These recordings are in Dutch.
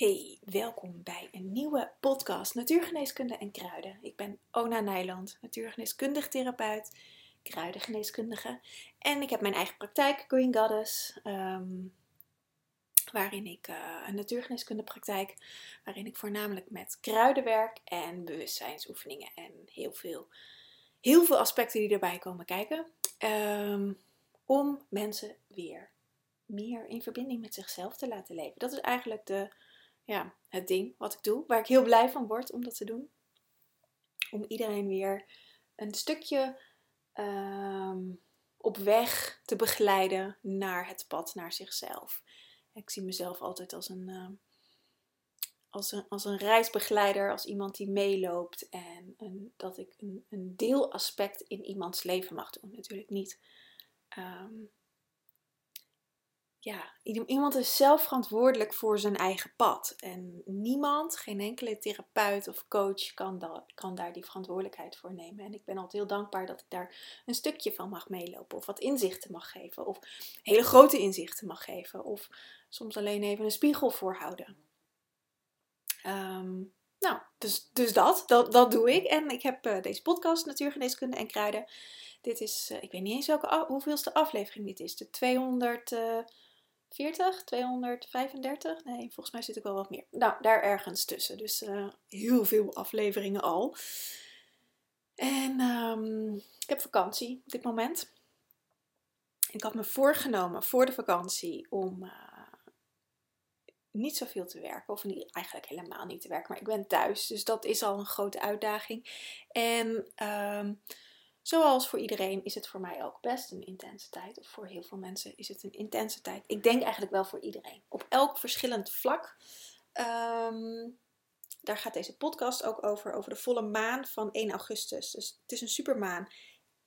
Hey, welkom bij een nieuwe podcast Natuurgeneeskunde en Kruiden. Ik ben Ona Nijland, natuurgeneeskundig therapeut, kruidengeneeskundige. En ik heb mijn eigen praktijk, Green Goddess, ehm, waarin ik uh, een natuurgeneeskunde praktijk, waarin ik voornamelijk met kruiden werk en bewustzijnsoefeningen en heel veel, heel veel aspecten die erbij komen kijken. Um, om mensen weer meer in verbinding met zichzelf te laten leven. Dat is eigenlijk de ja, het ding wat ik doe, waar ik heel blij van word om dat te doen. Om iedereen weer een stukje ehm, op weg te begeleiden naar het pad, naar zichzelf. Ik zie mezelf altijd als een, uh, als een, als een reisbegeleider, als iemand die meeloopt. En dat ik een, een deelaspect in iemands leven mag doen. Natuurlijk niet um, ja, iemand is zelf verantwoordelijk voor zijn eigen pad. En niemand, geen enkele therapeut of coach kan, kan daar die verantwoordelijkheid voor nemen. En ik ben altijd heel dankbaar dat ik daar een stukje van mag meelopen. Of wat inzichten mag geven. Of hele grote inzichten mag geven. Of soms alleen even een spiegel voorhouden. Um, nou, dus, dus dat, dat, dat doe ik. En ik heb uh, deze podcast, Natuurgeneeskunde en Kruiden. Dit is, uh, ik weet niet eens welke, hoeveelste aflevering dit is. De 200... Uh, 40, 235. Nee, volgens mij zit ik wel wat meer. Nou, daar ergens tussen. Dus uh, heel veel afleveringen al. En um, ik heb vakantie op dit moment. Ik had me voorgenomen voor de vakantie om uh, niet zoveel te werken. Of niet, eigenlijk helemaal niet te werken. Maar ik ben thuis. Dus dat is al een grote uitdaging. En um, Zoals voor iedereen is het voor mij ook best een intense tijd. Of voor heel veel mensen is het een intense tijd. Ik denk eigenlijk wel voor iedereen. Op elk verschillend vlak. Um, daar gaat deze podcast ook over. Over de volle maan van 1 augustus. Dus het is een supermaan.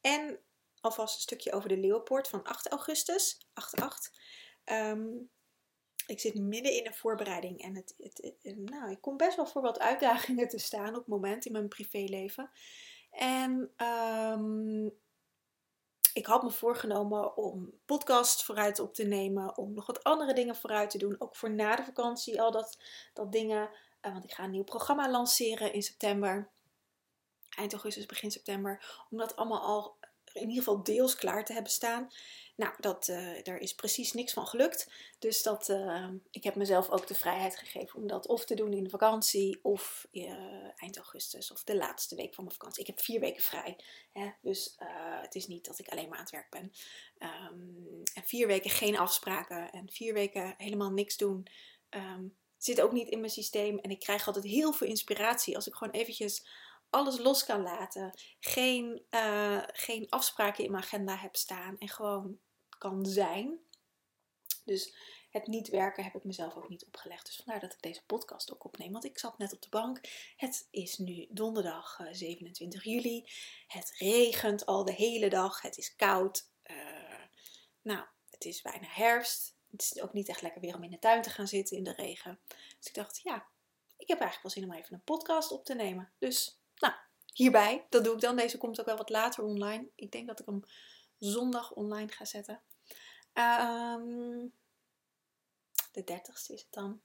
En alvast een stukje over de leeuwpoort van 8 augustus. 8-8. Um, ik zit midden in een voorbereiding. En het, het, nou, ik kom best wel voor wat uitdagingen te staan op moment in mijn privéleven. En um, ik had me voorgenomen om podcast vooruit op te nemen, om nog wat andere dingen vooruit te doen, ook voor na de vakantie, al dat, dat dingen. Uh, want ik ga een nieuw programma lanceren in september, eind augustus, begin september, om dat allemaal al in ieder geval deels klaar te hebben staan. Nou, dat, uh, daar is precies niks van gelukt. Dus dat, uh, ik heb mezelf ook de vrijheid gegeven om dat of te doen in de vakantie of uh, eind augustus of de laatste week van mijn vakantie. Ik heb vier weken vrij. Hè? Dus het is niet dat ik alleen maar aan het werk ben. Um, en vier weken geen afspraken en vier weken helemaal niks doen. Um, zit ook niet in mijn systeem. En ik krijg altijd heel veel inspiratie als ik gewoon eventjes alles los kan laten. Geen, uh, geen afspraken in mijn agenda heb staan. En gewoon kan zijn. Dus het niet werken heb ik mezelf ook niet opgelegd. Dus vandaar dat ik deze podcast ook opneem. Want ik zat net op de bank. Het is nu donderdag 27 eh, juli. Het regent al de hele dag. Het is koud. Uh, nou, het is bijna herfst. Het is ook niet echt lekker weer om in de tuin te gaan zitten in de regen. Dus ik dacht, ja, ik heb eigenlijk wel zin om even een podcast op te nemen. Dus hierbij, dat doe ik dan. Deze komt ook wel wat later online. Ik denk dat ik hem zondag online ga zetten. Um, de dertigste is het dan.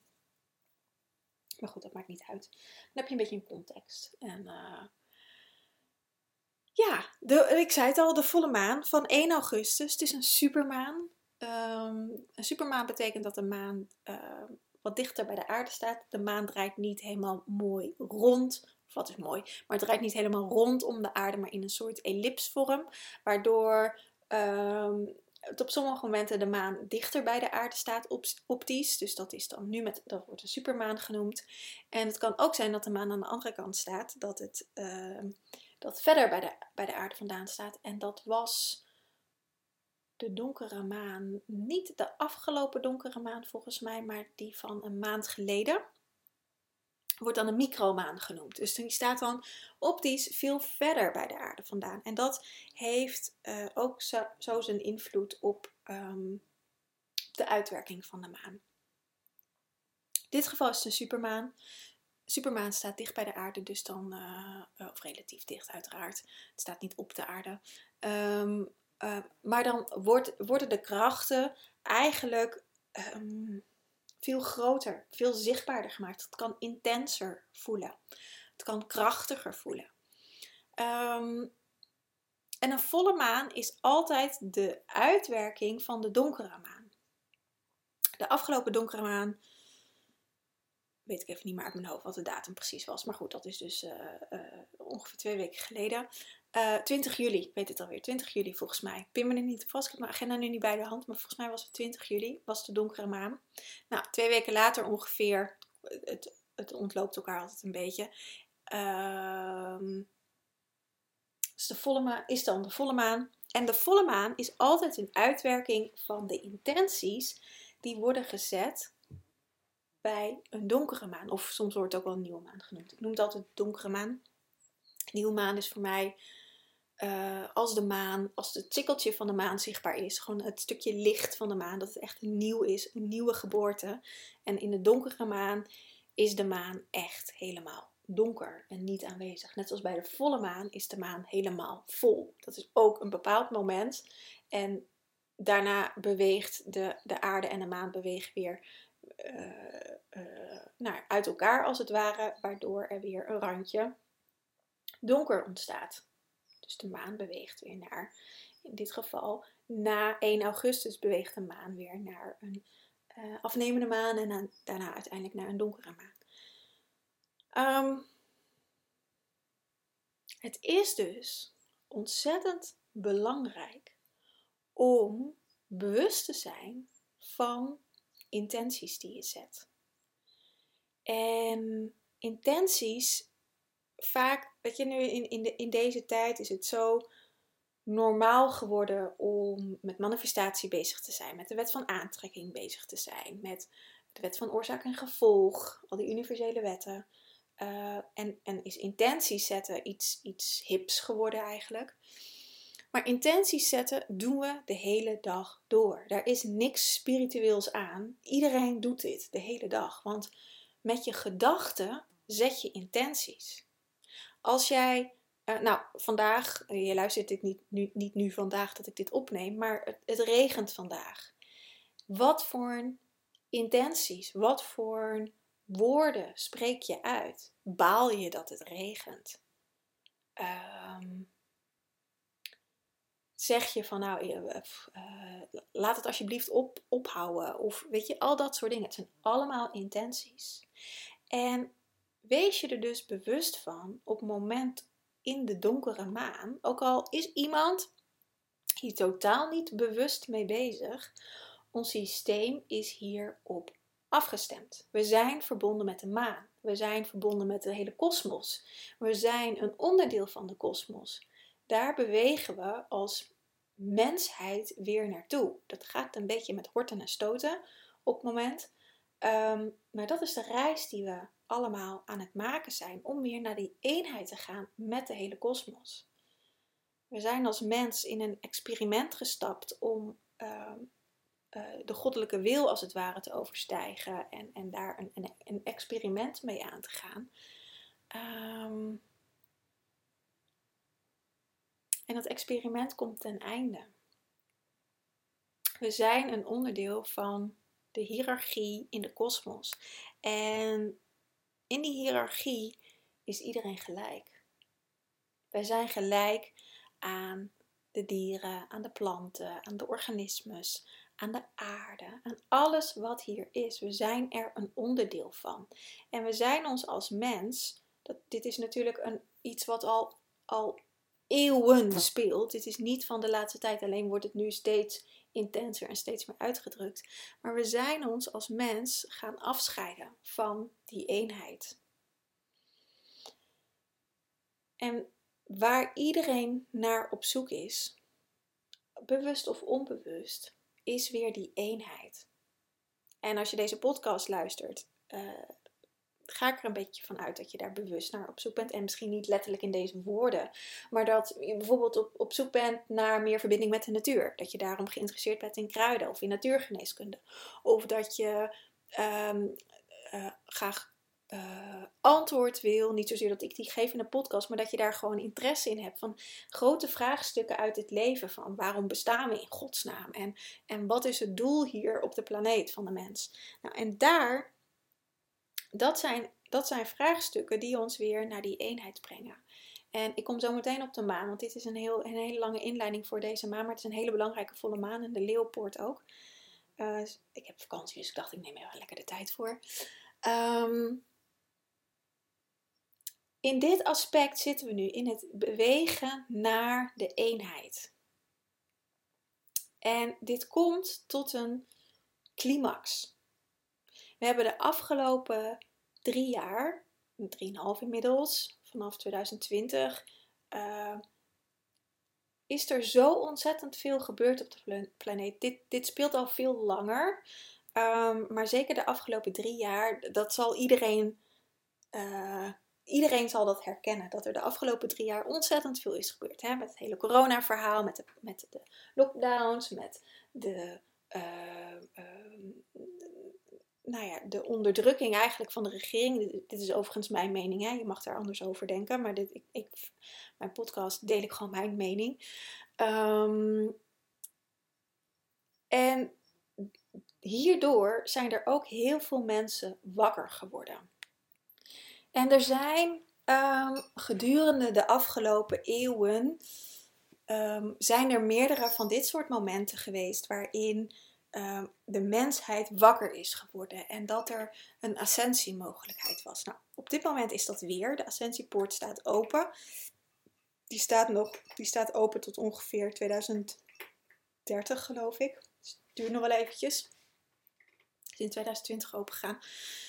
Maar goed, dat maakt niet uit. Dan heb je een beetje een context. En uh, ja, de, ik zei het al, de volle maan van 1 augustus. Het is een supermaan. Um, een supermaan betekent dat de maan uh, wat dichter bij de aarde staat. De maan draait niet helemaal mooi rond wat is mooi, maar het draait niet helemaal rondom de aarde, maar in een soort ellipsvorm, waardoor um, het op sommige momenten de maan dichter bij de aarde staat optisch. Dus dat is dan nu met, dat wordt een supermaan genoemd. En het kan ook zijn dat de maan aan de andere kant staat, dat het uh, dat verder bij de, bij de aarde vandaan staat. En dat was de donkere maan, niet de afgelopen donkere maan volgens mij, maar die van een maand geleden wordt dan een micromaan genoemd. Dus die staat dan optisch veel verder bij de aarde vandaan. En dat heeft uh, ook zo, zijn invloed op um, de uitwerking van de maan. In dit geval is het een supermaan. Supermaan staat dicht bij de aarde, dus dan, uh, of relatief dicht uiteraard. Het staat niet op de aarde. Um, uh, maar dan wordt, worden de krachten eigenlijk um, veel groter, veel zichtbaarder gemaakt. Het kan intenser voelen. Het kan krachtiger voelen. Ehm, en een volle maan is altijd de uitwerking van de donkere maan. De afgelopen donkere maan, weet ik even niet meer uit mijn hoofd wat de datum precies was. Maar goed, dat is dus uh, uh, ongeveer twee weken geleden. Uh, eh, 20 juli, ik weet het alweer, 20 juli volgens mij. Pin me niet vast, ik heb mijn agenda nu niet bij de hand, maar volgens mij was het 20 juli, was de donkere maan. Nou, twee weken later ongeveer, het, het ontloopt elkaar altijd een beetje. Dus de volle maan is dan de volle maan. En de volle maan is altijd een uitwerking van de intenties die worden gezet bij een donkere maan. Of soms wordt het ook wel een nieuwe maan genoemd. Ik noem het altijd donkere maan. Nieuwe maan is voor mij uh, als de maan, als het tikkeltje van de maan zichtbaar is. Gewoon het stukje licht van de maan. Dat het echt nieuw is, een nieuwe geboorte. En in de donkere maan is de maan echt helemaal donker en niet aanwezig. Net zoals bij de volle maan is de maan helemaal vol. Dat is ook een bepaald moment. En daarna beweegt de, de aarde en de maan bewegen weer uh, uit elkaar als het ware, waardoor er weer een randje donker ontstaat. Dus de maan beweegt weer naar, in dit geval, na 1 augustus beweegt de maan weer naar een uh, afnemende maan en dan, daarna uiteindelijk naar een donkere maan. Um, het is dus ontzettend belangrijk om bewust te zijn van intenties die je zet. En intenties, vaak, weet je, nu in, in, de, in deze tijd is het zo normaal geworden om met manifestatie bezig te zijn, met de wet van aantrekking bezig te zijn, met de wet van oorzaak en gevolg, al die universele wetten. Uh, en, en is intenties zetten iets, iets hips geworden eigenlijk. Maar intenties zetten doen we de hele dag door. Daar is niks spiritueels aan. Iedereen doet dit de hele dag. Want met je gedachten zet je intenties. Als jij, uh, nou vandaag, je luistert dit niet nu, niet nu vandaag dat ik dit opneem, maar het, het regent vandaag. Wat voor intenties, wat voor woorden spreek je uit? Baal je dat het regent? Um, zeg je van nou, uh, laat het alsjeblieft op, ophouden. Of weet je, al dat soort dingen. Het zijn allemaal intenties. En wees je er dus bewust van op het moment in de donkere maan, ook al is iemand hier totaal niet bewust mee bezig, ons systeem is hierop afgestemd. We zijn verbonden met de maan. We zijn verbonden met de hele kosmos. We zijn een onderdeel van de kosmos. Daar bewegen we als mensheid weer naartoe. Dat gaat een beetje met horten en stoten op het moment. Um, maar dat is de reis die we allemaal aan het maken zijn om weer naar die eenheid te gaan met de hele kosmos. We zijn als mens in een experiment gestapt om um, uh, de goddelijke wil als het ware te overstijgen en, en daar een, een, een experiment mee aan te gaan. Um, en dat experiment komt ten einde. We zijn een onderdeel van de hiërarchie in de kosmos. En in die hiërarchie is iedereen gelijk. Wij zijn gelijk aan de dieren, aan de planten, aan de organismes, aan de aarde, aan alles wat hier is. We zijn er een onderdeel van. En we zijn ons als mens, dat, dit is natuurlijk een, iets wat al, al eeuwen speelt. Dit is niet van de laatste tijd, alleen wordt het nu steeds intenser en steeds meer uitgedrukt. Maar we zijn ons als mens gaan afscheiden van die eenheid. En waar iedereen naar op zoek is, bewust of onbewust, is weer die eenheid. En als je deze podcast luistert, uh, ga ik er een beetje van uit dat je daar bewust naar op zoek bent. En misschien niet letterlijk in deze woorden, maar dat je bijvoorbeeld op, op zoek bent naar meer verbinding met de natuur. Dat je daarom geïnteresseerd bent in kruiden of in natuurgeneeskunde. Of dat je um, uh, graag uh, antwoord wil. Niet zozeer dat ik die geef in een podcast, maar dat je daar gewoon interesse in hebt. Van grote vraagstukken uit het leven. Van waarom bestaan we in godsnaam? En, en wat is het doel hier op de planeet van de mens? Nou, en daar, dat zijn, dat zijn vraagstukken die ons weer naar die eenheid brengen. En ik kom zo meteen op de maan, want dit is een, heel, een hele lange inleiding voor deze maan. Maar het is een hele belangrijke volle maan en de Leeuwpoort ook. Uh, ik heb vakantie, dus ik dacht ik neem wel lekker de tijd voor. Um, in dit aspect zitten we nu in het bewegen naar de eenheid. En dit komt tot een climax. We hebben de afgelopen drie jaar, drieënhalf inmiddels, vanaf 2020, uh, is er zo ontzettend veel gebeurd op de planeet. Dit, dit speelt al veel langer, um, maar zeker de afgelopen drie jaar, dat zal iedereen uh, iedereen zal dat herkennen. Dat er de afgelopen drie jaar ontzettend veel is gebeurd. Hè? Met het hele corona-verhaal, met de, met de lockdowns, met de, uh, uh, nou ja, de onderdrukking eigenlijk van de regering. Dit, is overigens mijn mening. Hè? Je mag daar anders over denken. Maar dit, ik, ik, mijn podcast deel ik gewoon mijn mening. Um, en hierdoor zijn er ook heel veel mensen wakker geworden. En er zijn um, gedurende de afgelopen eeuwen um, zijn er meerdere van dit soort momenten geweest waarin um, de mensheid wakker is geworden en dat er een ascensiemogelijkheid was. Nou, op dit moment is dat weer. De ascensiepoort staat open. Die staat, nog, die staat open tot ongeveer 2030, geloof ik. Het duurt nog wel eventjes. is in 2020 open gegaan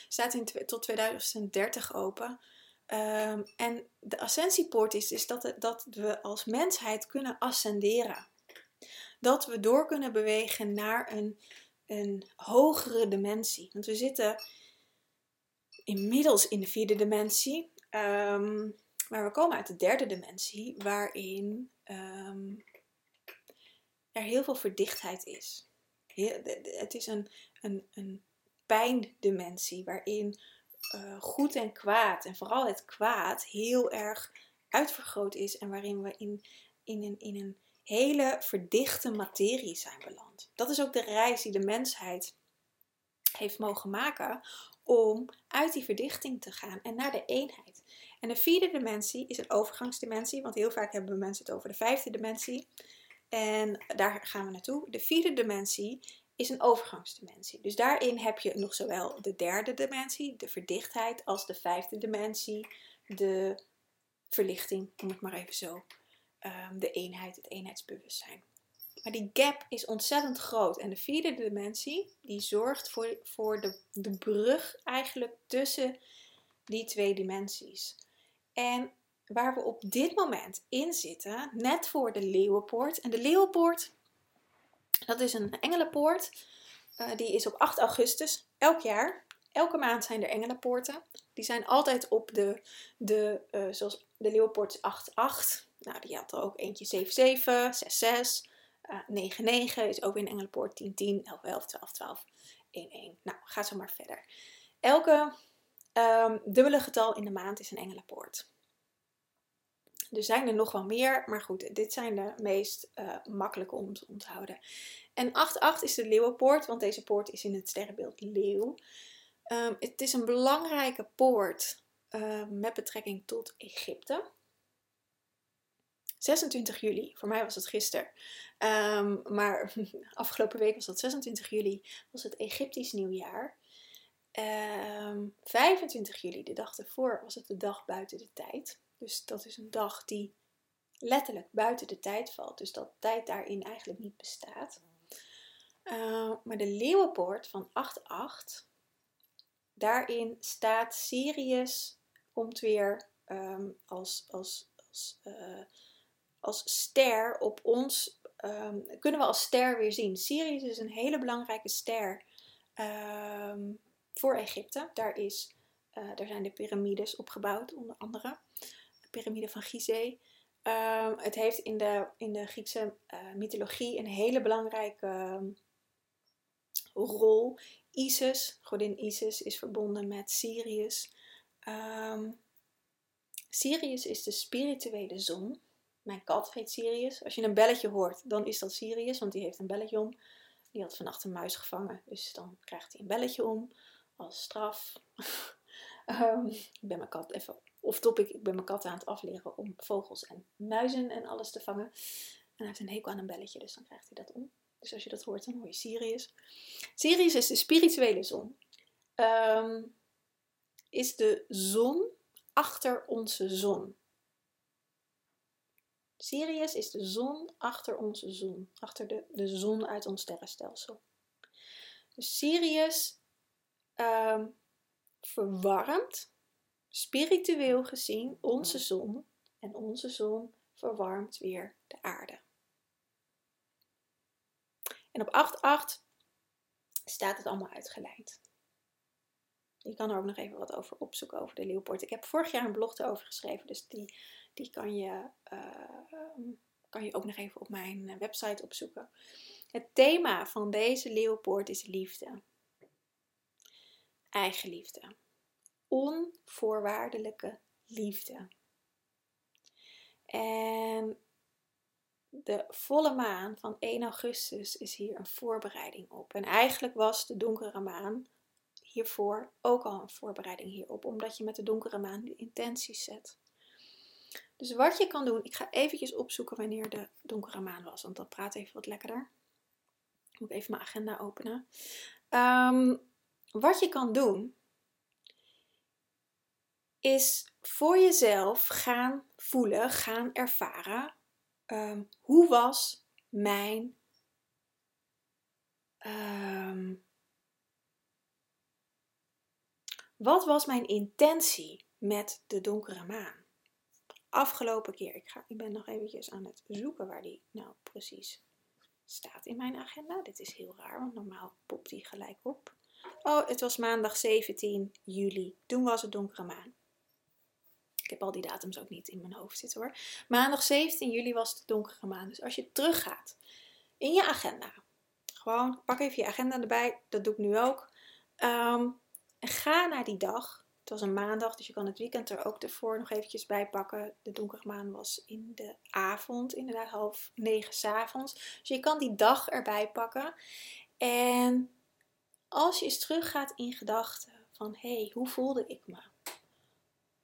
staat in, tot 2030 open. Um, en de ascensiepoort is, is dat, dat we als mensheid kunnen ascenderen. Dat we door kunnen bewegen naar een, een hogere dimensie. Want we zitten inmiddels in de vierde dimensie. Um, maar we komen uit de derde dimensie, waarin um, er heel veel verdichtheid is. het is een, een, een pijndimensie, waarin uh, goed en kwaad, en vooral het kwaad, heel erg uitvergroot is en waarin we in, in, een, in een hele verdichte materie zijn beland. Dat is ook de reis die de mensheid heeft mogen maken om uit die verdichting te gaan en naar de eenheid. En de vierde dimensie is een overgangsdimensie, want heel vaak hebben mensen het over de vijfde dimensie. En daar gaan we naartoe. De vierde dimensie is een overgangsdimensie. Dus daarin heb je nog zowel de derde dimensie, de verdichtheid, als de vijfde dimensie, de verlichting, om het maar even zo, um, de eenheid, het eenheidsbewustzijn. Maar die gap is ontzettend groot. En de vierde dimensie, die zorgt voor, voor de, de brug eigenlijk tussen die twee dimensies. En waar we op dit moment in zitten, net voor de Leeuwenpoort. En de Leeuwenpoort dat is een engelenpoort. Uh, die is op 8 augustus elk jaar. Elke maand zijn er engelenpoorten. Die zijn altijd op de, de uh, zoals de Leeuwpoort 8-8. Nou, die had er ook eentje 7-7, 6-6. Uh, 9-9 is ook weer een engelenpoort. 10-10, 11-11, 12-12, 1-1. Nou, ga zo maar verder. Elke um, dubbele getal in de maand is een engelenpoort. Er zijn er nog wel meer, maar goed, dit zijn de meest uh, makkelijke om te onthouden. En 8-8 is de leeuwenpoort, want deze poort is in het sterrenbeeld leeuw. Um, het is een belangrijke poort uh, met betrekking tot Egypte. 26 juli, voor mij was het gisteren, um, maar afgelopen week was dat 26 juli, was het Egyptisch nieuwjaar. Um, ehm, 25 juli, de dag ervoor, was het de dag buiten de tijd. Dus dat is een dag die letterlijk buiten de tijd valt. Dus dat tijd daarin eigenlijk niet bestaat. Uh, maar de leeuwenpoort van 8-8, daarin staat Sirius, komt weer als, als, als, uh, als ster op ons, um, kunnen we als ster weer zien. Sirius is een hele belangrijke ster um, voor Egypte. Daar, is, uh, daar zijn de piramides opgebouwd, onder andere piramide van Gizeh. Um, het heeft in de, in de Griekse uh, mythologie een hele belangrijke rol. Isis, godin Isis, is verbonden met Sirius. Ehm, Sirius is de spirituele zon. Mijn kat heet Sirius. Als je een belletje hoort, dan is dat Sirius, want die heeft een belletje om. Die had vannacht een muis gevangen, dus dan krijgt hij een belletje om als straf. um, ik ben mijn kat even of topic, ik ben mijn kat aan het afleren om vogels en muizen en alles te vangen. En hij heeft een hekel aan een belletje, dus dan krijgt hij dat om. Dus als je dat hoort, dan hoor je Sirius. Sirius is de spirituele zon. Um, is de zon achter onze zon. Sirius is de zon achter onze zon, achter de, de zon uit ons sterrenstelsel. Dus Sirius um, verwarmt, spiritueel gezien, onze zon. En onze zon verwarmt weer de aarde. En op 8.8 staat het allemaal uitgeleid. Je kan er ook nog even wat over opzoeken over de leeuwpoort. Ik heb vorig jaar een blog erover geschreven, dus die, die kan, je, uh, kan je ook nog even op mijn website opzoeken. Het thema van deze leeuwpoort is liefde. Eigenliefde. Onvoorwaardelijke liefde. En de volle maan van 1 augustus is hier een voorbereiding op. En eigenlijk was de donkere maan hiervoor ook al een voorbereiding hierop, omdat je met de donkere maan de intenties zet. Dus wat je kan doen, ik ga eventjes opzoeken wanneer de donkere maan was, want dat praat even wat lekkerder. Ik moet even mijn agenda openen. Ehm, wat je kan doen, is voor jezelf gaan voelen, gaan ervaren. Ehm, hoe was mijn ehm, Wat was mijn intentie met de donkere maan? Afgelopen keer, ik, ga, ik ben nog eventjes aan het zoeken waar die nou precies staat in mijn agenda. Dit is heel raar, want normaal popt die gelijk op. Oh, het was maandag 17 juli. Toen was het donkere maan. Ik heb al die datums ook niet in mijn hoofd zitten hoor. Maandag 17 juli was het donkere maan. Dus als je teruggaat in je agenda, gewoon pak even je agenda erbij. Dat doe ik nu ook. En ga naar die dag. Het was een maandag, dus je kan het weekend er ook ervoor nog eventjes bij pakken. De donkere maan was in de avond, inderdaad half negen s'avonds. Dus je kan die dag erbij pakken. En als je eens teruggaat in gedachten van hé, hey, hoe voelde ik me?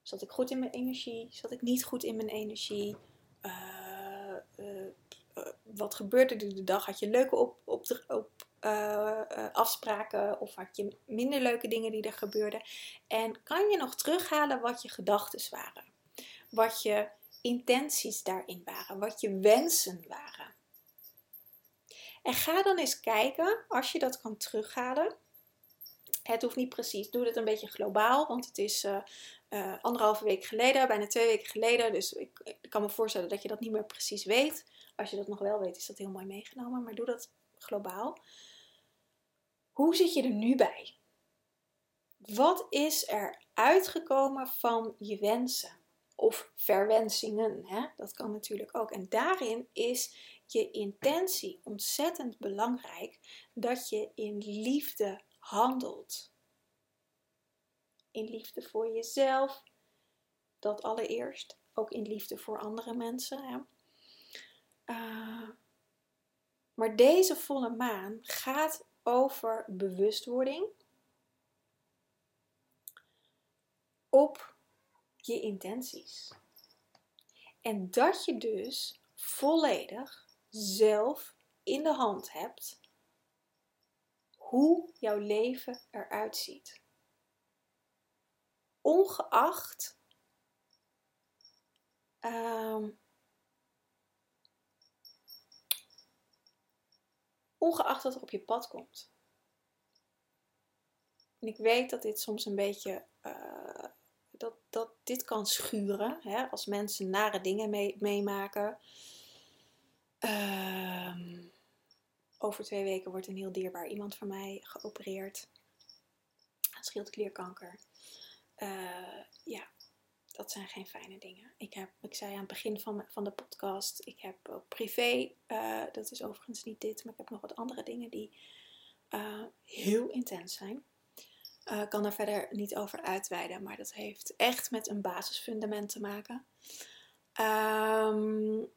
Zat ik goed in mijn energie? Zat ik niet goed in mijn energie? Uh, uh, uh, wat gebeurde er de dag? Had je leuke op, op, op uh, afspraken of had je minder leuke dingen die er gebeurden. En kan je nog terughalen wat je gedachten waren, wat je intenties daarin waren, wat je wensen waren. En ga dan eens kijken, als je dat kan terughalen. Het hoeft niet precies, doe het een beetje globaal, want het is uh, anderhalve week geleden, bijna twee weken geleden. Dus ik kan me voorstellen dat je dat niet meer precies weet. Als je dat nog wel weet, is dat heel mooi meegenomen, maar doe dat globaal. Hoe zit je er nu bij? Wat is er uitgekomen van je wensen? Of verwensingen, hè? dat kan natuurlijk ook. En daarin is je intentie ontzettend belangrijk dat je in liefde handelt. In liefde voor jezelf, dat allereerst. Ook in liefde voor andere mensen. Hè? Uh, maar deze volle maan gaat over bewustwording op je intenties. En dat je dus volledig zelf in de hand hebt hoe jouw leven eruit ziet. Ongeacht um, ongeacht wat er op je pad komt. En ik weet dat dit soms een beetje, uh, dat, dat dit kan schuren hè, als mensen nare dingen mee, meemaken. Uh, over twee weken wordt een heel dierbaar iemand van mij geopereerd. Schildklierkanker. Uh, ja, dat zijn geen fijne dingen. Ik, heb, ik zei aan het begin van, van de podcast, ik heb ook privé, uh, dat is overigens niet dit, maar ik heb nog wat andere dingen die uh, heel intens zijn. Ik uh, kan daar verder niet over uitweiden, maar dat heeft echt met een basisfundament te maken. Um,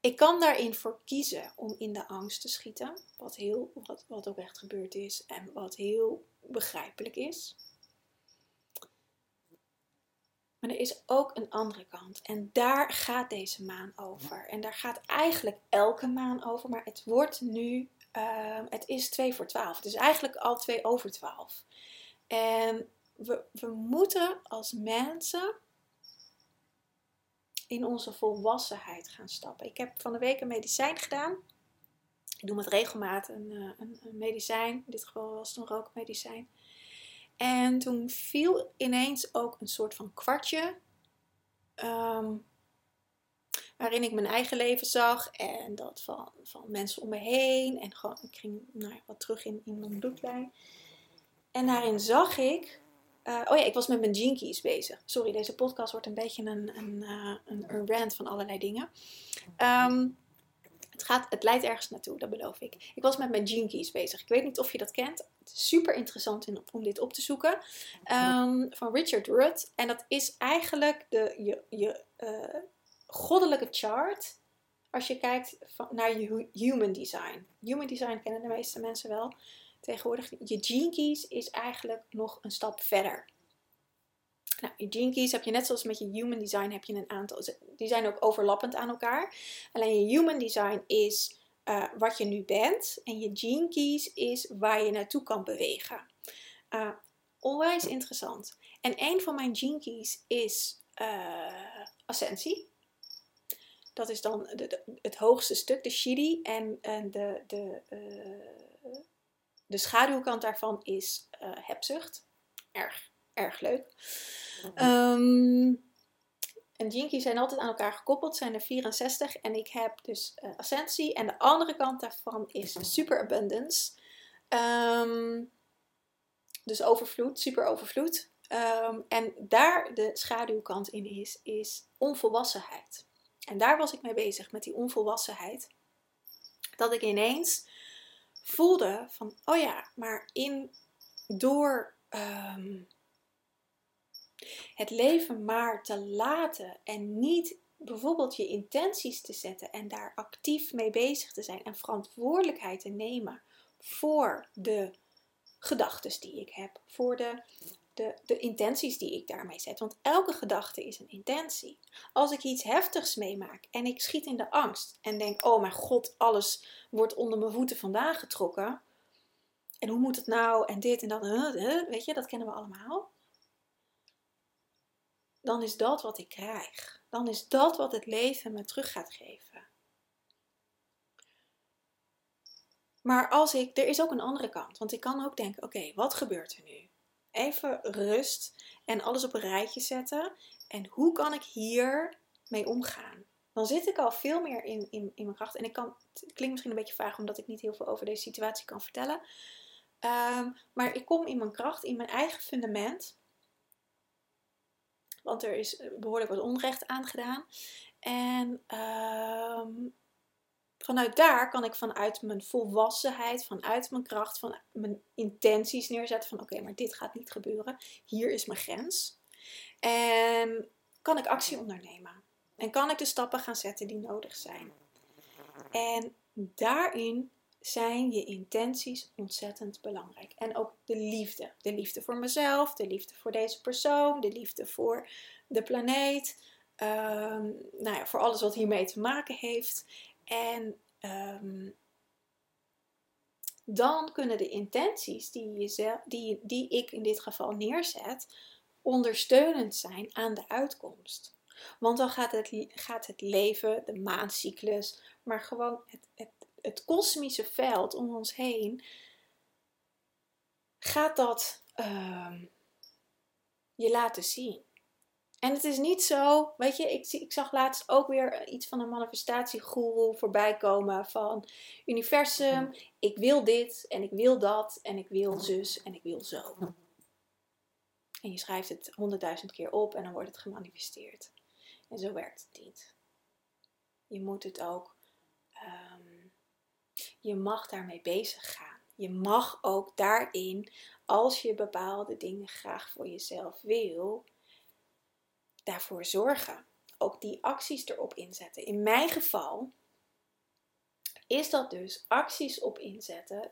ik kan daarin voor kiezen om in de angst te schieten, wat, heel, wat, wat ook echt gebeurd is en wat heel begrijpelijk is. Maar er is ook een andere kant. En daar gaat deze maan over. En daar gaat eigenlijk elke maan over. Maar het wordt nu, uh, het is 2 voor 12. Het is eigenlijk al 2 over 12. En we, we moeten als mensen in onze volwassenheid gaan stappen. Ik heb van de week een medicijn gedaan. Ik doe met regelmaat een, eh, een medicijn. In dit geval was het een rookmedicijn. En toen viel ineens ook een soort van kwartje. Um, waarin ik mijn eigen leven zag en dat van, van mensen om me heen. En gewoon, ik ging nou, wat terug in, in mijn bloedlijn. En daarin zag ik uh, oh ja, ik was met mijn jinkies bezig. Sorry, deze podcast wordt een beetje een, een, een, een rant van allerlei dingen. Um, het, gaat, het leidt ergens naartoe, dat beloof ik. Ik was met mijn jinkies bezig. Ik weet niet of je dat kent. Het is super interessant in, om dit op te zoeken. Um, van Richard Rudd. En dat is eigenlijk de, je, je uh, goddelijke chart. Als je kijkt naar je human design. Human design kennen de meeste mensen wel. Tegenwoordig, je gene keys is eigenlijk nog een stap verder. Nou, je gene keys heb je net zoals met je human design heb je een aantal. Die zijn ook overlappend aan elkaar. Alleen je human design is uh, wat je nu bent. En je gene keys is waar je naartoe kan bewegen. Uh, onwijs interessant. En een van mijn gene keys is uh, ascensie. Dat is dan de, het hoogste stuk, de shidi. En, en de, de, de schaduwkant daarvan is hebzucht. Erg, erg leuk. Um, en Jinkies zijn altijd aan elkaar gekoppeld, zijn er 64. En ik heb dus uh, ascensie. En de andere kant daarvan is superabundance. Um, dus overvloed, super overvloed. Um, en daar de schaduwkant in is, is onvolwassenheid. En daar was ik mee bezig, met die onvolwassenheid. Dat ik ineens voelde van, oh ja, maar in, door um, het leven maar te laten en niet bijvoorbeeld je intenties te zetten en daar actief mee bezig te zijn en verantwoordelijkheid te nemen voor de gedachten die ik heb, voor de de, de intenties die ik daarmee zet. Want elke gedachte is een intentie. Als ik iets heftigs meemaak en ik schiet in de angst en denk: oh mijn god, alles wordt onder mijn voeten vandaan getrokken. En hoe moet het nou? En dit en dat. Weet je, dat kennen we allemaal. Dan is dat wat ik krijg. Dan is dat wat het leven me terug gaat geven. Maar als ik, er is ook een andere kant. Want ik kan ook denken: oké, wat gebeurt er nu? even rust en alles op een rijtje zetten. En hoe kan ik hier mee omgaan? Dan zit ik al veel meer in, in, in mijn kracht. En ik kan, het klinkt misschien een beetje vaag omdat ik niet heel veel over deze situatie kan vertellen. Um, maar ik kom in mijn kracht, in mijn eigen fundament. Want er is behoorlijk wat onrecht aangedaan. En um, vanuit daar kan ik vanuit mijn volwassenheid, vanuit mijn kracht, van mijn intenties neerzetten van oké, maar dit gaat niet gebeuren. Hier is mijn grens. En kan ik actie ondernemen. En kan ik de stappen gaan zetten die nodig zijn. En daarin zijn je intenties ontzettend belangrijk. En ook de liefde. De liefde voor mezelf, de liefde voor deze persoon, de liefde voor de planeet. Um, nou ja, voor alles wat hiermee te maken heeft. En um, dan kunnen de intenties die, je, die, die ik in dit geval neerzet, ondersteunend zijn aan de uitkomst. Want dan gaat het, gaat het leven, de maancyclus, maar gewoon het, het, het kosmische veld om ons heen, gaat dat um, je laten zien. En het is niet zo, weet je, ik, ik zag laatst ook weer iets van een manifestatiegoeroe voorbij komen van universum, ik wil dit en ik wil dat en ik wil zus en ik wil zo. En je schrijft het honderdduizend keer op en dan wordt het gemanifesteerd. En zo werkt het niet. Je moet het ook, um, je mag daarmee bezig gaan. je mag ook daarin, als je bepaalde dingen graag voor jezelf wil, daarvoor zorgen. Ook die acties erop inzetten. In mijn geval is dat dus acties op inzetten.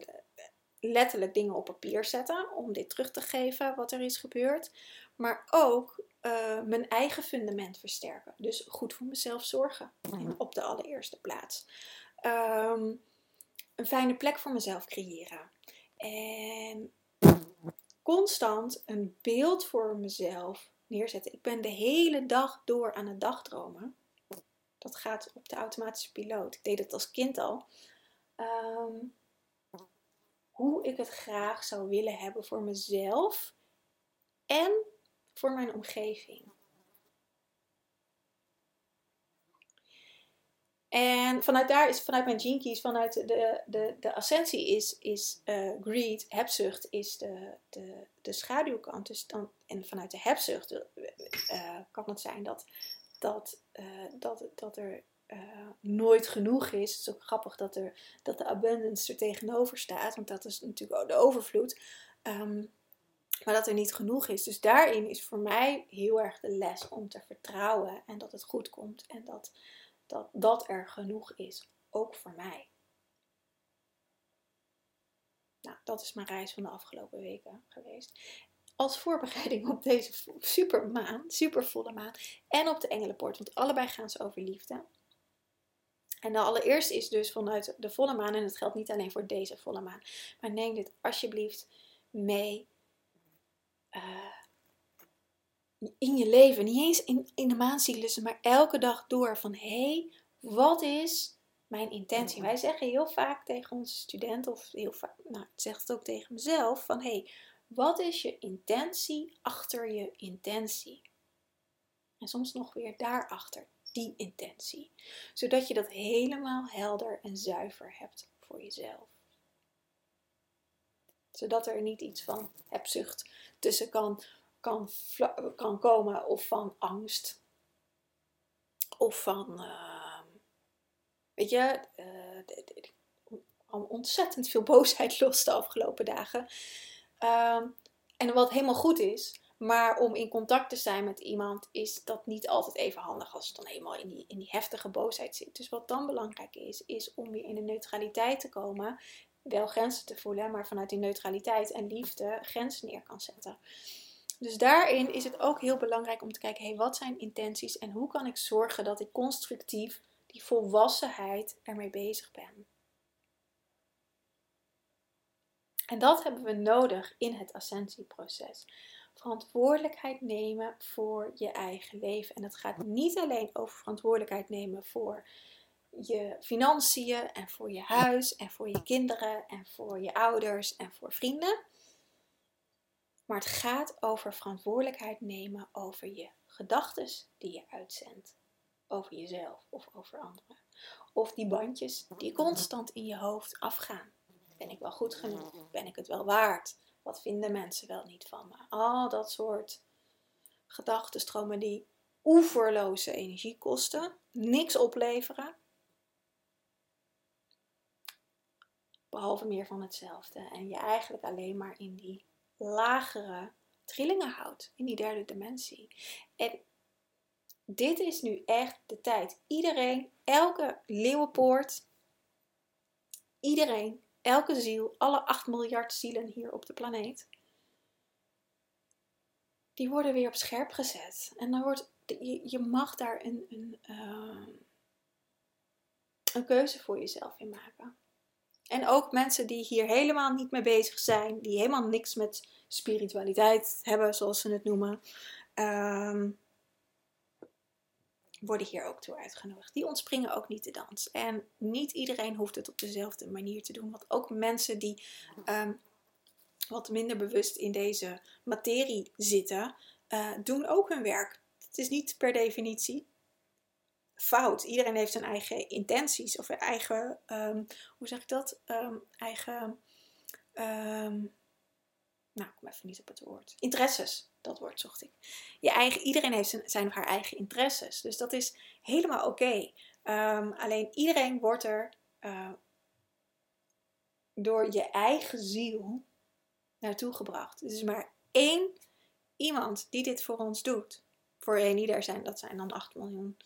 Letterlijk dingen op papier zetten om dit terug te geven wat er is gebeurd. Maar ook uh, mijn eigen fundament versterken. Dus goed voor mezelf zorgen mhm. op de allereerste plaats. Um, een fijne plek voor mezelf creëren. En constant een beeld voor mezelf neerzetten. Ik ben de hele dag door aan het dagdromen. Dat gaat op de automatische piloot. Ik deed het als kind al. Ehm, hoe ik het graag zou willen hebben voor mezelf en voor mijn omgeving. En vanuit daar is, vanuit mijn gene vanuit de, de, de ascensie is, is uh, greed, hebzucht, is de, de, de schaduwkant. Dus dan, en vanuit de hebzucht uh, kan het zijn dat, dat, uh, dat, dat er nooit genoeg is. Het is ook grappig dat, er, dat de abundance er tegenover staat, want dat is natuurlijk ook de overvloed. Um, maar dat er niet genoeg is. Dus daarin is voor mij heel erg de les om te vertrouwen en dat het goed komt en dat dat, dat er genoeg is, ook voor mij. Nou, dat is mijn reis van de afgelopen weken geweest. Als voorbereiding op deze super maan, super volle maan en op de Engelenpoort, want allebei gaan ze over liefde. En de allereerste is dus vanuit de volle maan, en het geldt niet alleen voor deze volle maan, maar neem dit alsjeblieft mee uh, in je leven, niet eens in, in de maancyclussen, maar elke dag door van hé, hey, wat is mijn intentie? Wij zeggen heel vaak tegen onze studenten, of heel vaak, nou, ik zeg het ook tegen mezelf, van hé, hey, wat is je intentie achter je intentie? En soms nog weer daarachter, die intentie. Zodat je dat helemaal helder en zuiver hebt voor jezelf. Zodat er niet iets van hebzucht tussen kan kan, kan komen of van angst. Of van, uh, weet je, uh, ontzettend veel boosheid los de afgelopen dagen. Uh, en wat helemaal goed is, maar om in contact te zijn met iemand is dat niet altijd even handig als je dan helemaal in die, in die heftige boosheid zit. Dus wat dan belangrijk is, is om weer in de neutraliteit te komen. Wel grenzen te voelen, maar vanuit die neutraliteit en liefde grenzen neer kan zetten. Dus daarin is het ook heel belangrijk om te kijken, hey, wat zijn intenties en hoe kan ik zorgen dat ik constructief die volwassenheid ermee bezig ben. En dat hebben we nodig in het ascensieproces. Verantwoordelijkheid nemen voor je eigen leven. En dat gaat niet alleen over verantwoordelijkheid nemen voor je financiën en voor je huis en voor je kinderen en voor je ouders en voor vrienden. Maar het gaat over verantwoordelijkheid nemen over je gedachten die je uitzendt. Over jezelf of over anderen. Of die bandjes die constant in je hoofd afgaan. Ben ik wel goed genoeg? Ben ik het wel waard? Wat vinden mensen wel niet van me? Al dat soort gedachtenstromen die oeverloze energie kosten, niks opleveren. Behalve meer van hetzelfde. En je eigenlijk alleen maar in die lagere trillingen houdt in die derde dimensie. En dit is nu echt de tijd. Iedereen, elke leeuwenpoort, iedereen, elke ziel, alle 8 miljard zielen hier op de planeet, die worden weer op scherp gezet. En dan wordt, je, mag daar een, een, uh, een keuze voor jezelf in maken. En ook mensen die hier helemaal niet mee bezig zijn, die helemaal niks met spiritualiteit hebben, zoals ze het noemen, um, worden hier ook toe uitgenodigd. Die ontspringen ook niet de dans. En niet iedereen hoeft het op dezelfde manier te doen. Want ook mensen die um, wat minder bewust in deze materie zitten, uh, doen ook hun werk. Het is niet per definitie fout. Iedereen heeft zijn eigen intenties of eigen, um, hoe zeg ik dat? Um, eigen, um, nou, ik kom even niet op het woord. Interesses, dat woord zocht ik. Je eigen, iedereen heeft zijn, of haar eigen interesses. Dus dat is helemaal oké. alleen iedereen wordt er uh, door je eigen ziel naartoe gebracht. Het is maar één iemand die dit voor ons doet. Voor één ieder zijn, dat zijn dan 8 miljoen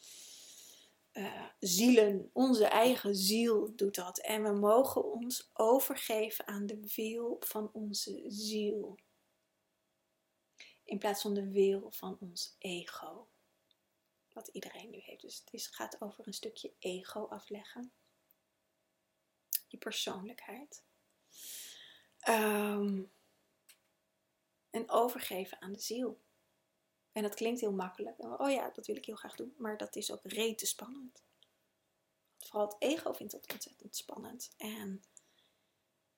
uh, zielen. Onze eigen ziel doet dat. En we mogen ons overgeven aan de wil van onze ziel. In plaats van de wil van ons ego. Wat iedereen nu heeft. Dus het is, gaat over een stukje ego afleggen. Je persoonlijkheid. Um, en overgeven aan de ziel. En dat klinkt heel makkelijk. Oh ja, dat wil ik heel graag doen. Maar dat is ook rete spannend. Vooral het ego vindt dat ontzettend spannend. En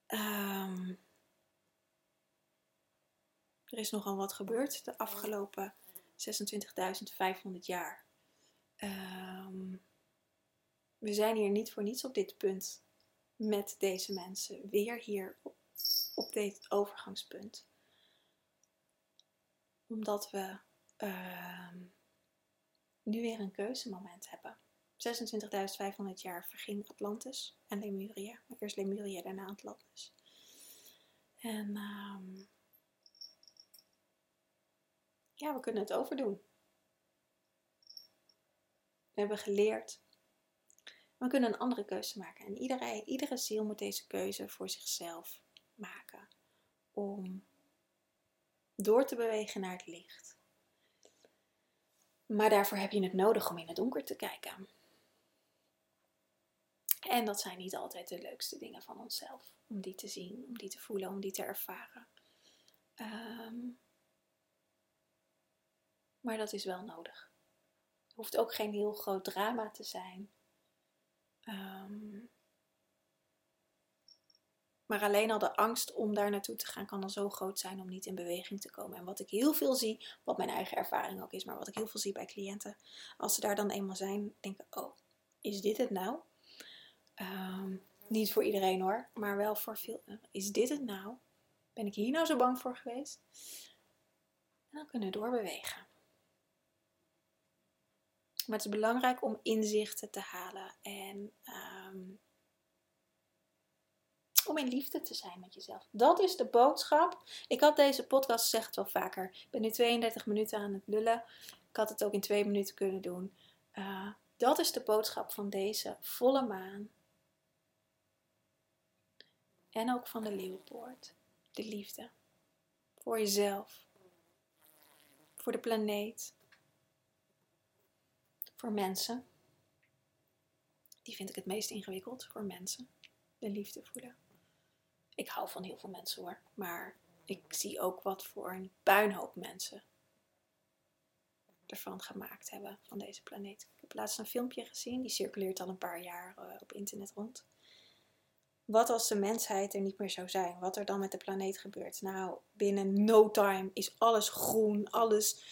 um, er is nogal wat gebeurd de afgelopen 26.500 jaar. Um, we zijn hier niet voor niets op dit punt met deze mensen. Weer hier op, op dit overgangspunt. Omdat we uh, nu weer een keuzemoment hebben. 26.500 jaar verging Atlantis en Lemuria. Eerst Lemuria, daarna Atlantis. En um, ja, we kunnen het overdoen. We hebben geleerd. We kunnen een andere keuze maken. En iedereen, iedere ziel moet deze keuze voor zichzelf maken. Om door te bewegen naar het licht. Maar daarvoor heb je het nodig om in het donker te kijken. En dat zijn niet altijd de leukste dingen van onszelf. Om die te zien, om die te voelen, om die te ervaren. Um, maar dat is wel nodig. Het hoeft ook geen heel groot drama te zijn. Um, maar alleen al de angst om daar naartoe te gaan kan al zo groot zijn om niet in beweging te komen. En wat ik heel veel zie, wat mijn eigen ervaring ook is, maar wat ik heel veel zie bij cliënten, als ze daar dan eenmaal zijn, denken: Oh, is dit het nou? Um, niet voor iedereen hoor, maar wel voor veel. Is dit het nou? Ben ik hier nou zo bang voor geweest? En dan kunnen we doorbewegen. Maar het is belangrijk om inzichten te halen en um, om in liefde te zijn met jezelf. Dat is de boodschap. Ik had deze podcast wel vaker. Ik ben nu 32 minuten aan het lullen. Ik had het ook in twee minuten kunnen doen. Uh, dat is de boodschap van deze volle maan. En ook van de leeuwpoort. De liefde. Voor jezelf. Voor de planeet. Voor mensen. Die vind ik het meest ingewikkeld. Voor mensen. De liefde voelen. Ik hou van heel veel mensen hoor. Maar ik zie ook wat voor een puinhoop mensen ervan gemaakt hebben van deze planeet. Ik heb laatst een filmpje gezien, die circuleert al een paar jaar uh, op internet rond. Wat als de mensheid er niet meer zou zijn? Wat er dan met de planeet gebeurt? Nou, binnen no time is alles groen, alles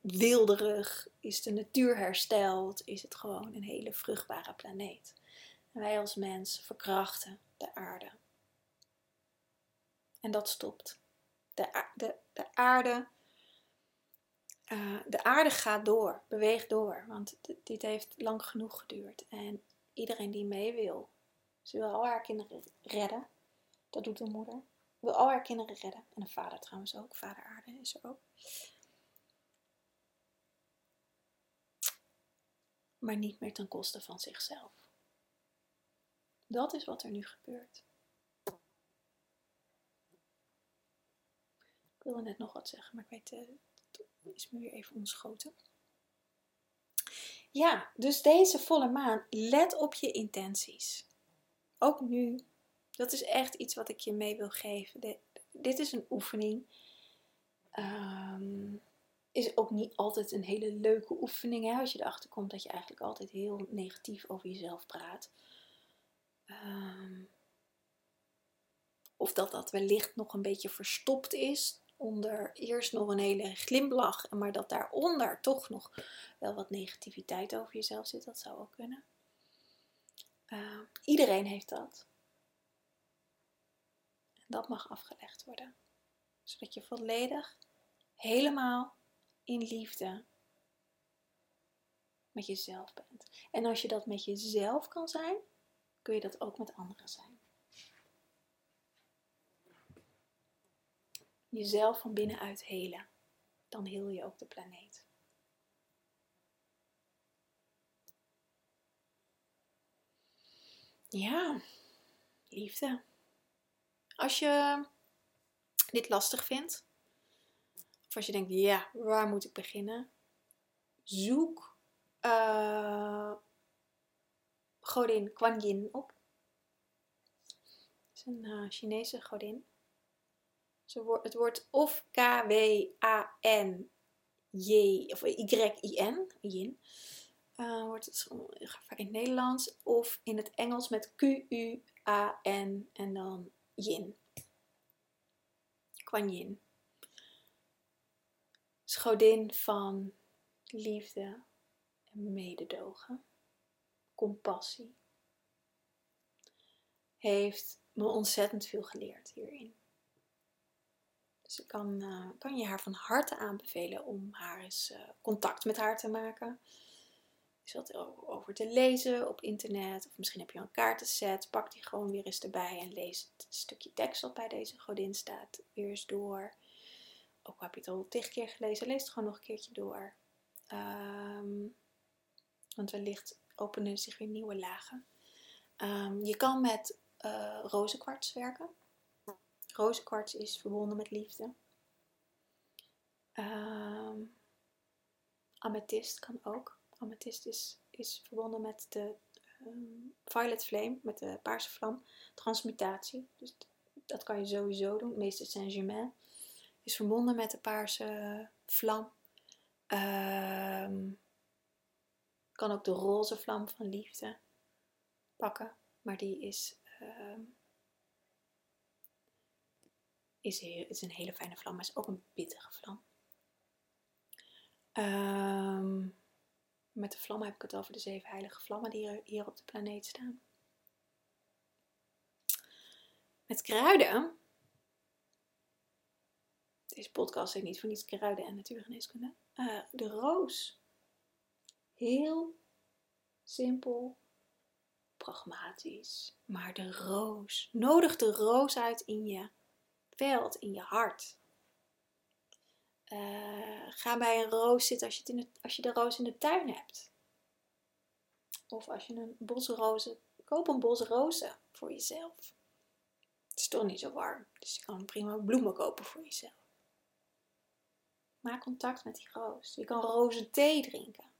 wilderig, is de natuur hersteld, is het gewoon een hele vruchtbare planeet. Wij als mens verkrachten de aarde. En dat stopt. De, de, de aarde. Uh, de aarde gaat door, beweegt door, want dit heeft lang genoeg geduurd. En iedereen die mee wil, ze wil al haar kinderen redden. Dat doet een moeder. Wil al haar kinderen redden. En een vader trouwens ook. Vader aarde is er ook. Maar niet meer ten koste van zichzelf. Dat is wat er nu gebeurt. Ik wilde net nog wat zeggen, maar ik weet, uh, het is me weer even ontschoten. Ja, dus deze volle maan, let op je intenties. Ook nu, dat is echt iets wat ik je mee wil geven. dit is een oefening. Um, is ook niet altijd een hele leuke oefening. Hè? Als je erachter komt dat je eigenlijk altijd heel negatief over jezelf praat. Um, of dat dat wellicht nog een beetje verstopt is onder eerst nog een hele glimlach, maar dat daaronder toch nog wel wat negativiteit over jezelf zit, dat zou ook kunnen. Uh, iedereen heeft dat. En dat mag afgelegd worden. Zodat je volledig, helemaal in liefde met jezelf bent. En als je dat met jezelf kan zijn, kun je dat ook met anderen zijn. Jezelf van binnenuit helen, dan heel je ook de planeet. Ja, liefde. Als je dit lastig vindt, of als je denkt, ja, waar moet ik beginnen? Zoek uh, godin Kuan Yin op. Het is een uh, Chinese godin. Het wordt of K-W-A-N-J of Y-I-N, Yin. Uh, wordt het vaak in het Nederlands. Of in het Engels met Q-U-A-N en dan Yin. Kuan Yin. Godin van liefde en mededogen, compassie. Heeft me ontzettend veel geleerd hierin. Dus ik kan, uh, kan je haar van harte aanbevelen om haar eens uh, contact met haar te maken. Is wat over te lezen op internet. Of misschien heb je een kaartenset. Pak die gewoon weer eens erbij en lees het stukje tekst wat bij deze godin staat weer eens door ook heb je het al tig keer gelezen, lees het gewoon nog een keertje door. Um, want wellicht openen zich weer nieuwe lagen. Um, je kan met uh, rozenkwarts werken. Rozenkwarts is verbonden met liefde. Um, amethyst kan ook. Amethyst is, is verbonden met de violet flame, met de paarse vlam. Transmutatie. Dus dat kan je sowieso doen. Meester Saint-Germain is verbonden met de paarse vlam. Um, kan ook de roze vlam van liefde pakken, maar die is, is, is, een hele fijne vlam, maar is ook een pittige vlam. Um, met de vlam heb ik het over de zeven heilige vlammen die hier op de planeet staan. Met kruiden deze podcast heet niet voor niets kruiden en natuurgeneeskunde. Uh, de roos. Heel simpel, pragmatisch. Maar de roos. Nodig de roos uit in je veld, in je hart. Uh, ga bij een roos zitten als je, het als je de roos in de tuin hebt. Of als je een bos rozen. Koop een bos rozen voor jezelf. Het is toch niet zo warm. Dus je kan prima bloemen kopen voor jezelf. Maak contact met die roos. Je kan rozen thee drinken.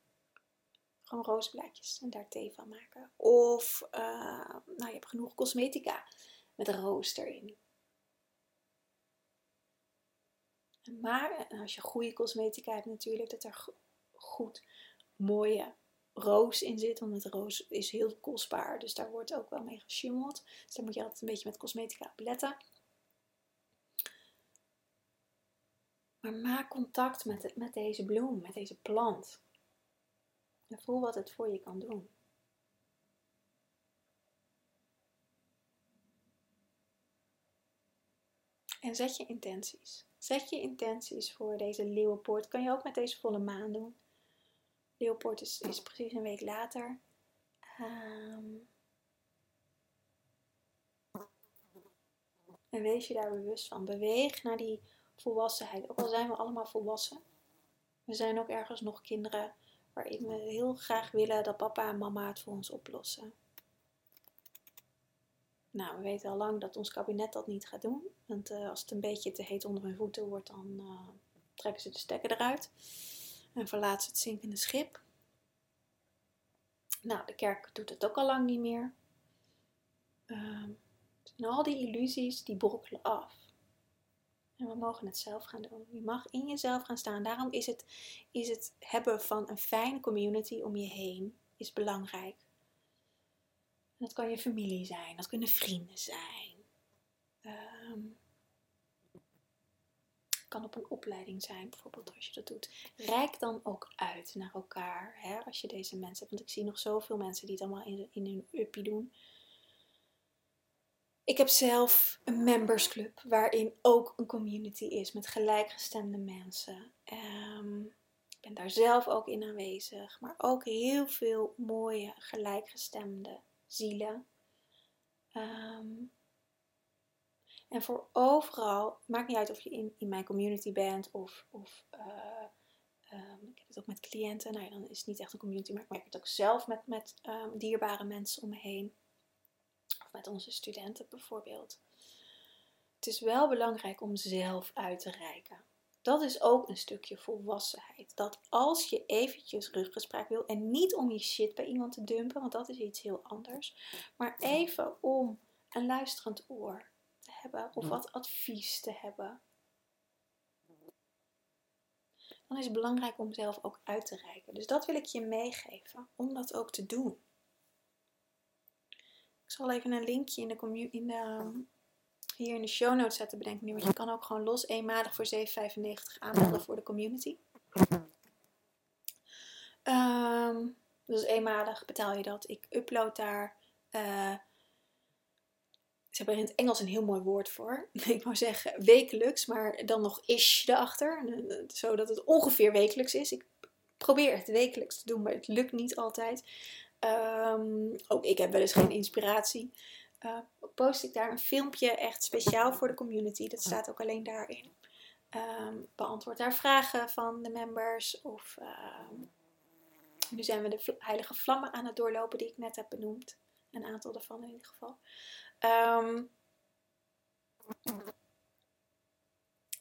Gewoon roosblaadjes en daar thee van maken. Of uh, nou, je hebt genoeg cosmetica met roos erin. Maar als je goede cosmetica hebt natuurlijk, dat er goed mooie roos in zit. Want het roos is heel kostbaar, dus daar wordt ook wel mee geschimmeld. Dus daar moet je altijd een beetje met cosmetica op letten. Maar maak contact met, het, met deze bloem, met deze plant. Voel wat het voor je kan doen. En zet je intenties. Zet je intenties voor deze leeuwenpoort. Kan je ook met deze volle maan doen. Leeuwenpoort is, is precies een week later. Um, en wees je daar bewust van. Beweeg naar die volwassenheid. Ook al zijn we allemaal volwassen. We zijn ook ergens nog kinderen waarin we heel graag willen dat papa en mama het voor ons oplossen. Nou, we weten al lang dat ons kabinet dat niet gaat doen. Want uh, als het een beetje te heet onder hun voeten wordt, dan uh, trekken ze de stekker eruit. En verlaten ze het zinkende schip. Nou, de kerk doet het ook al lang niet meer. Uh, en al die illusies, die brokkelen af. En we mogen het zelf gaan doen. Je mag in jezelf gaan staan. Daarom is het, is het hebben van een fijne community om je heen is belangrijk. Dat kan je familie zijn, dat kunnen vrienden zijn. Um, kan op een opleiding zijn, bijvoorbeeld als je dat doet. Rijk dan ook uit naar elkaar, hè, als je deze mensen hebt. Want ik zie nog zoveel mensen die het allemaal in, in hun uppie doen. Ik heb zelf een membersclub waarin ook een community is met gelijkgestemde mensen. Um, ik ben daar zelf ook in aanwezig, maar ook heel veel mooie gelijkgestemde zielen. Um, En voor overal, maakt niet uit of je in, in mijn community bent of, of uh, um, ik heb het ook met cliënten. Nou ja, dan is het niet echt een community, maar ik merk het ook zelf met, met um, dierbare mensen om me heen. Of met onze studenten bijvoorbeeld. Het is wel belangrijk om zelf uit te reiken. Dat is ook een stukje volwassenheid. Dat als je eventjes ruggespraak wil en niet om je shit bij iemand te dumpen, want dat is iets heel anders, maar even om een luisterend oor te hebben of wat advies te hebben. Dan is het belangrijk om zelf ook uit te reiken. Dus dat wil ik je meegeven, om dat ook te doen. Ik zal even een linkje in de, in de hier in de show notes zetten, bedenk nu. Want je kan ook gewoon los eenmalig voor 7,95 aanmelden voor de community. Um, dus eenmalig betaal je dat. Ik upload daar. Uh, ze hebben in het Engels een heel mooi woord voor. Ik wou zeggen wekelijks, maar dan nog ish erachter. Zodat het ongeveer wekelijks is. Ik probeer het wekelijks te doen, maar het lukt niet altijd. Um, ook ik heb wel eens geen inspiratie. Uh, post ik daar een filmpje echt speciaal voor de community. Dat staat ook alleen daarin. Um, beantwoord daar vragen van de members. Of uh, nu zijn we de heilige vlammen aan het doorlopen die ik net heb benoemd. Een aantal daarvan in ieder geval. Um,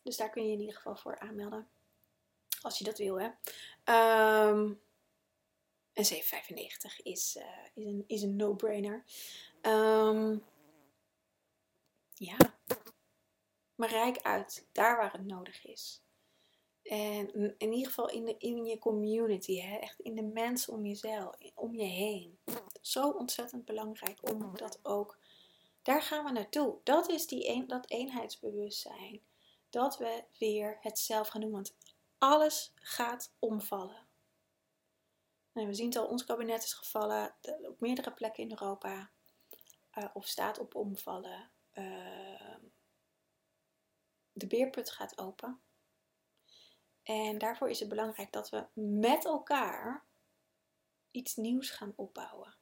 dus daar kun je in ieder geval voor aanmelden. Als je dat wil, hè. Um, en 7,95 is, uh, is een, is een no-brainer. Um, ja, maar rijk uit, daar waar het nodig is. En in ieder geval in, de, in je community, hè? echt in de mensen om jezelf, om je heen. Zo ontzettend belangrijk om dat ook. Daar gaan we naartoe. Dat is die dat eenheidsbewustzijn. Dat we weer het zelf gaan doen. Want alles gaat omvallen. Nou, we zien het al, ons kabinet is gevallen op meerdere plekken in Europa. Uh, of staat op omvallen. Uh, de beerput gaat open. En daarvoor is het belangrijk dat we met elkaar iets nieuws gaan opbouwen.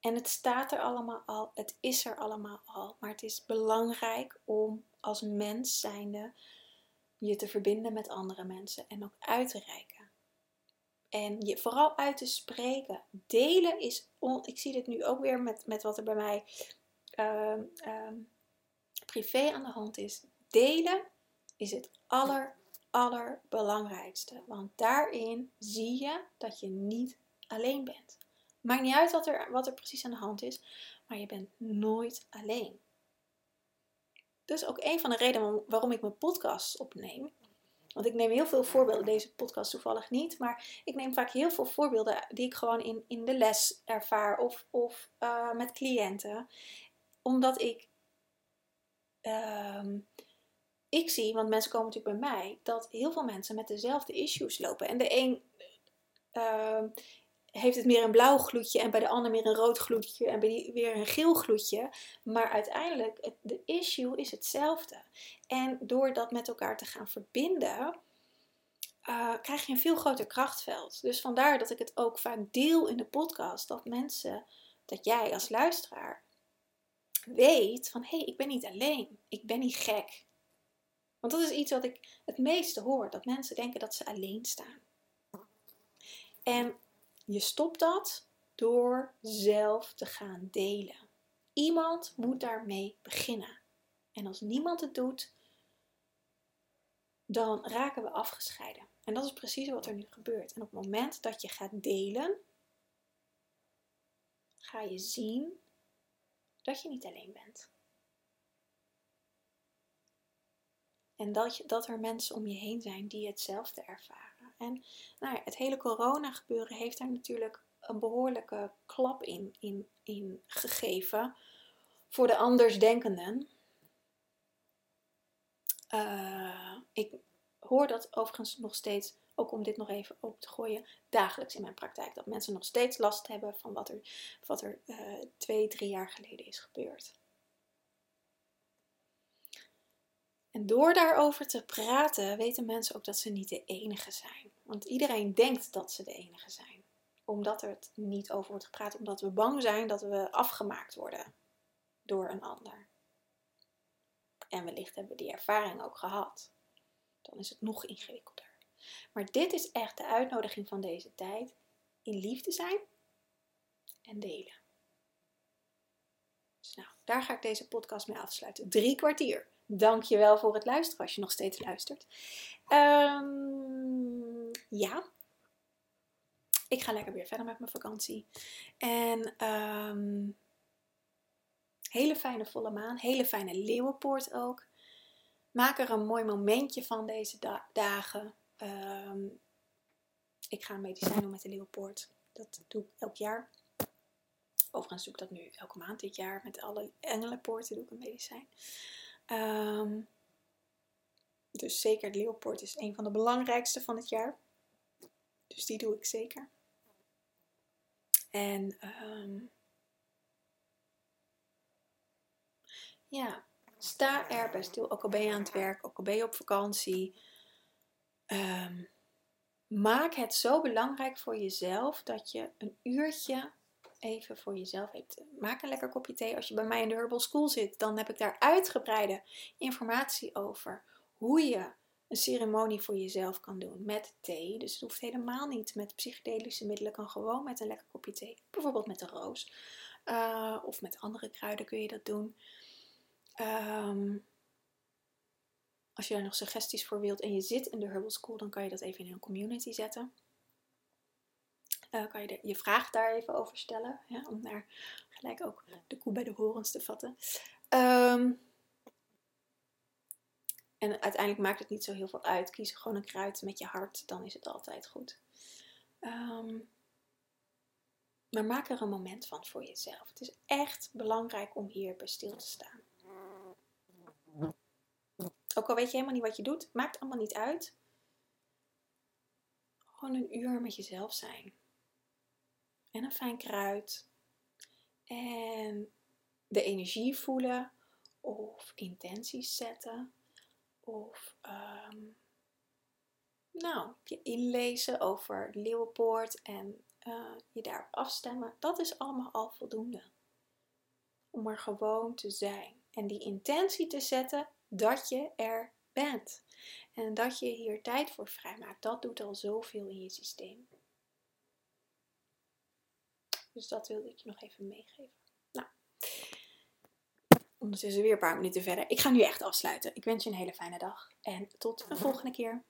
En het staat er allemaal al, het is er allemaal al, maar het is belangrijk om als mens zijnde je te verbinden met andere mensen en ook uit te reiken. En je vooral uit te spreken. Delen is, on, ik zie dit nu ook weer met, met wat er bij mij uh, uh, privé aan de hand is. Delen is het aller, allerbelangrijkste. Want daarin zie je dat je niet alleen bent. Maakt niet uit wat er, wat er precies aan de hand is, maar je bent nooit alleen. Dus ook een van de redenen waarom ik mijn podcast opneem. Want ik neem heel veel voorbeelden, deze podcast toevallig niet, maar ik neem vaak heel veel voorbeelden die ik gewoon in, in de les ervaar of, of uh, met cliënten. Omdat ik, uh, ik zie, want mensen komen natuurlijk bij mij, dat heel veel mensen met dezelfde issues lopen. En de een uh, heeft het meer een blauw gloedje en bij de ander meer een rood gloedje en bij die weer een geel gloedje. Maar uiteindelijk, de issue is hetzelfde. En door dat met elkaar te gaan verbinden, uh, krijg je een veel groter krachtveld. Dus vandaar dat ik het ook vaak deel in de podcast, dat mensen, dat jij als luisteraar weet van hé, hey, ik ben niet alleen, ik ben niet gek. Want dat is iets wat ik het meeste hoor, dat mensen denken dat ze alleen staan. En je stopt dat door zelf te gaan delen. Iemand moet daarmee beginnen. En als niemand het doet, dan raken we afgescheiden. En dat is precies wat er nu gebeurt. En op het moment dat je gaat delen, ga je zien dat je niet alleen bent. En dat, je, dat er mensen om je heen zijn die hetzelfde ervaren. En nou het hele corona gebeuren heeft daar natuurlijk een behoorlijke klap in, in, in gegeven voor de andersdenkenden. Uh, ik hoor dat overigens nog steeds, ook om dit nog even open te gooien, dagelijks in mijn praktijk. Dat mensen nog steeds last hebben van wat er, wat er uh, twee, drie jaar geleden is gebeurd. En door daarover te praten, weten mensen ook dat ze niet de enige zijn. Want iedereen denkt dat ze de enige zijn. Omdat er het niet over wordt gepraat, omdat we bang zijn dat we afgemaakt worden. door een ander. En wellicht hebben we die ervaring ook gehad. Dan is het nog ingewikkelder. Maar dit is echt de uitnodiging van deze tijd. In liefde zijn en delen. Dus nou, daar ga ik deze podcast mee afsluiten. Drie kwartier. Dank je wel voor het luisteren als je nog steeds luistert. Um, ja, ik ga lekker weer verder met mijn vakantie. En um, hele fijne volle maan, hele fijne leeuwenpoort ook. Maak er een mooi momentje van deze dagen. Um, ik ga een medicijn doen met de leeuwenpoort. Dat doe ik elk jaar. Overigens doe ik dat nu elke maand dit jaar. Met alle engelenpoorten doe ik een medicijn. Um, dus zeker leeuwenpoort is een van de belangrijkste van het jaar. Dus die doe ik zeker. En um, ja, sta er bij stil. Ook al ben je aan het werk, ook al ben je op vakantie. Um, maak het zo belangrijk voor jezelf dat je een uurtje even voor jezelf hebt. Maak een lekker kopje thee. Als je bij mij in de Herbal School zit, dan heb ik daar uitgebreide informatie over hoe je een ceremonie voor jezelf kan doen met thee. Dus het hoeft helemaal niet met psychedelische middelen, kan gewoon met een lekker kopje thee. Bijvoorbeeld met een roos. Uh, of met andere kruiden kun je dat doen. Um, als je daar nog suggesties voor wilt en je zit in de Herbal School, dan kan je dat even in een community zetten. Uh, kan je je vraag daar even over stellen, ja, om daar gelijk ook de koe bij de horens te vatten. Um, en uiteindelijk maakt het niet zo heel veel uit. Kies gewoon een kruid met je hart, dan is het altijd goed. Um, maar maak er een moment van voor jezelf. Het is echt belangrijk om hier bij stil te staan. Ook al weet je helemaal niet wat je doet, maakt allemaal niet uit. Gewoon een uur met jezelf zijn. En een fijn kruid. En de energie voelen of intenties zetten. Of um, nou, je inlezen over Leeuwenpoort en uh, je daarop afstemmen. Dat is allemaal al voldoende. Om er gewoon te zijn. En die intentie te zetten dat je er bent. En dat je hier tijd voor vrijmaakt. Dat doet al zoveel in je systeem. Dus dat wilde ik je nog even meegeven. Nou, ondertussen weer een paar minuten verder. Ik ga nu echt afsluiten. Ik wens je een hele fijne dag en tot een volgende keer.